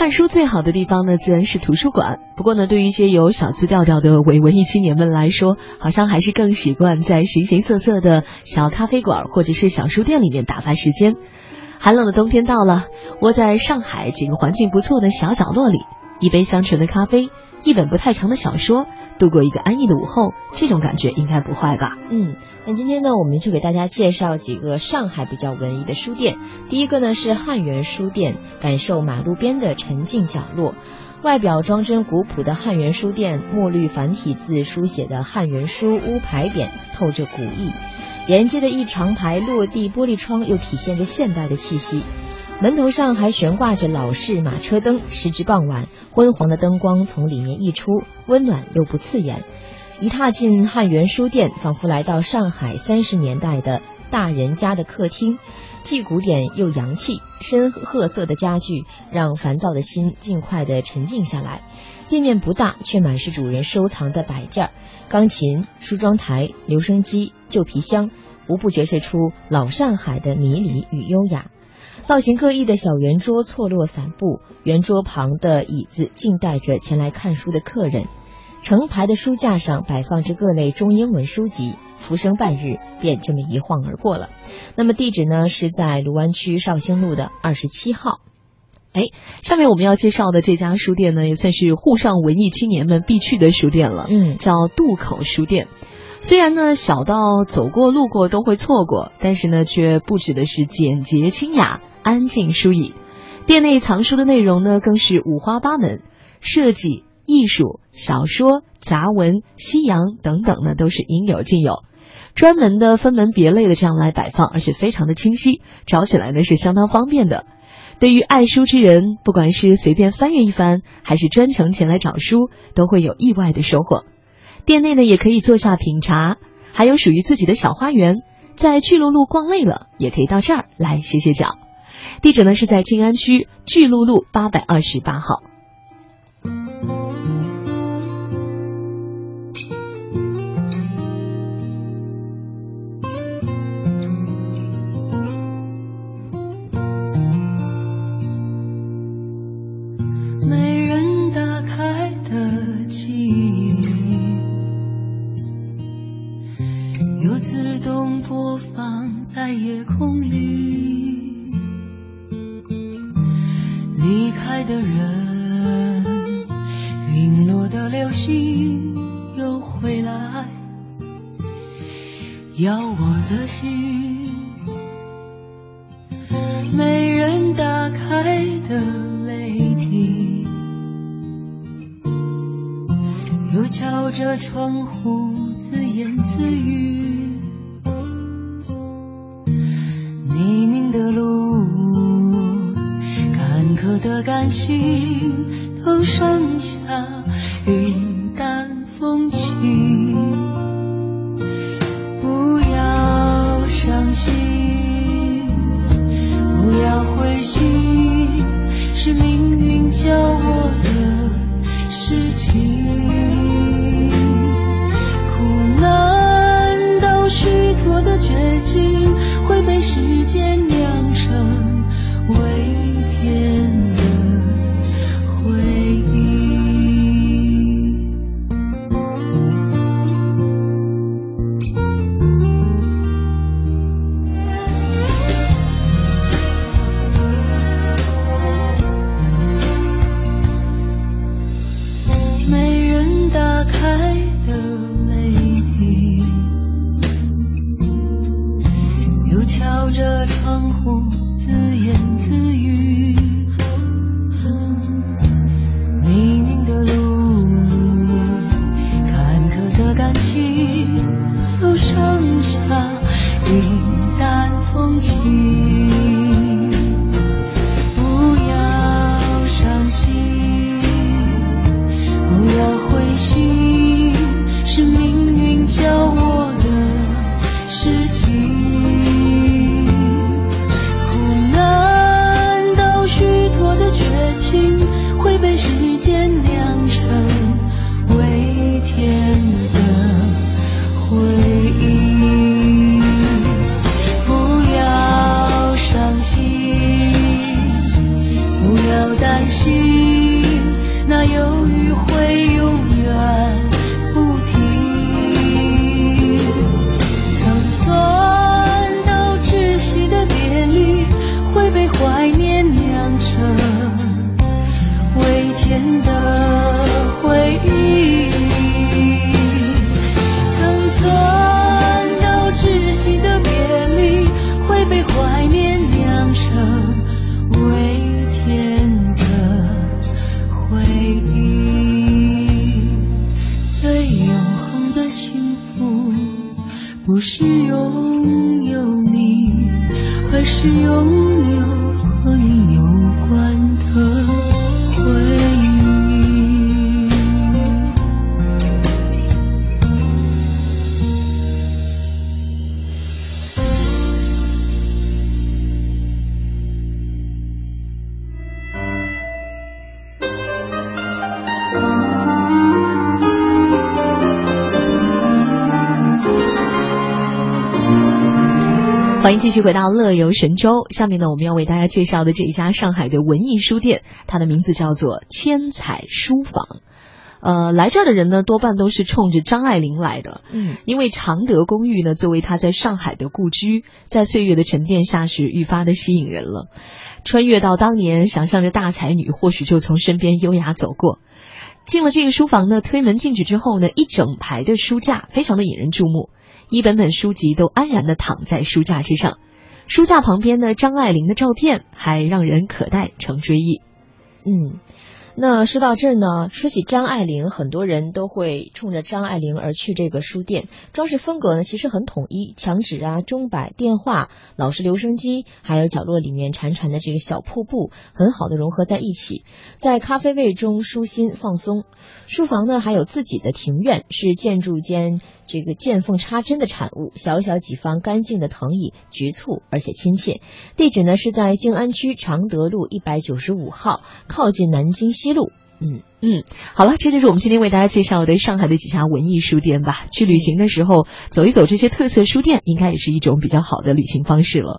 看书最好的地方呢，自然是图书馆。不过呢，对于一些有小资调调的伪文艺青年们来说，好像还是更习惯在形形色色的小咖啡馆或者是小书店里面打发时间。寒冷的冬天到了，窝在上海几个环境不错的小角落里，一杯香醇的咖啡，一本不太长的小说，度过一个安逸的午后，这种感觉应该不坏吧？嗯。那今天呢，我们就给大家介绍几个上海比较文艺的书店。第一个呢是汉源书店，感受马路边的沉静角落。外表装帧古朴的汉源书店，墨绿繁体字书写的汉源书屋牌匾透着古意，连接的一长排落地玻璃窗又体现着现代的气息。门头上还悬挂着老式马车灯，时值傍晚，昏黄的灯光从里面溢出，温暖又不刺眼。一踏进汉源书店，仿佛来到上海三十年代的大人家的客厅，既古典又洋气，深褐色的家具让烦躁的心尽快的沉静下来。店面不大，却满是主人收藏的摆件儿：钢琴、梳妆台、留声机、旧皮箱，无不折射出老上海的迷离与优雅。造型各异的小圆桌错落散布，圆桌旁的椅子静待着前来看书的客人。成排的书架上摆放着各类中英文书籍，浮生半日便这么一晃而过了。那么地址呢是在卢湾区绍兴路的二十七号。哎，下面我们要介绍的这家书店呢，也算是沪上文艺青年们必去的书店了。嗯，叫渡口书店。虽然呢小到走过路过都会错过，但是呢却布置的是简洁清雅、安静舒逸。店内藏书的内容呢更是五花八门，设计。艺术、小说、杂文、西洋等等呢，都是应有尽有，专门的分门别类的这样来摆放，而且非常的清晰，找起来呢是相当方便的。对于爱书之人，不管是随便翻阅一番，还是专程前来找书，都会有意外的收获。店内呢也可以坐下品茶，还有属于自己的小花园。在巨鹿路逛累了，也可以到这儿来歇歇脚。地址呢是在静安区巨鹿路八百二十八号。心又回来。要我的心没人打开的泪滴又敲着窗户自言自语。感情都剩下云淡风轻。江湖自言自语，泥泞的路，坎坷的感情，都剩下云淡风轻。最永恒的幸福不是拥有你而是拥有和你有关的。欢迎继续回到乐游神州。下面呢，我们要为大家介绍的这一家上海的文艺书店，它的名字叫做千彩书房。呃，来这儿的人呢，多半都是冲着张爱玲来的。嗯，因为常德公寓呢，作为她在上海的故居，在岁月的沉淀下是愈发的吸引人了。穿越到当年，想象着大才女或许就从身边优雅走过。进了这个书房呢，推门进去之后呢，一整排的书架非常的引人注目，一本本书籍都安然的躺在书架之上，书架旁边呢，张爱玲的照片还让人可待成追忆。嗯，那说到这儿呢，说起张爱玲，很多人都会冲着张爱玲而去这个书店。装饰风格呢，其实很统一，墙纸啊、钟摆、电话、老式留声机，还有角落里面潺潺的这个小瀑布，很好的融合在一起，在咖啡味中舒心放松。书房呢，还有自己的庭院，是建筑间这个见缝插针的产物，小小几方干净的藤椅，局促而且亲切。地址呢是在静安区常德路一百九十五号，靠近南京西路。嗯嗯，好了，这就是我们今天为大家介绍的上海的几家文艺书店吧。去旅行的时候，走一走这些特色书店，应该也是一种比较好的旅行方式了。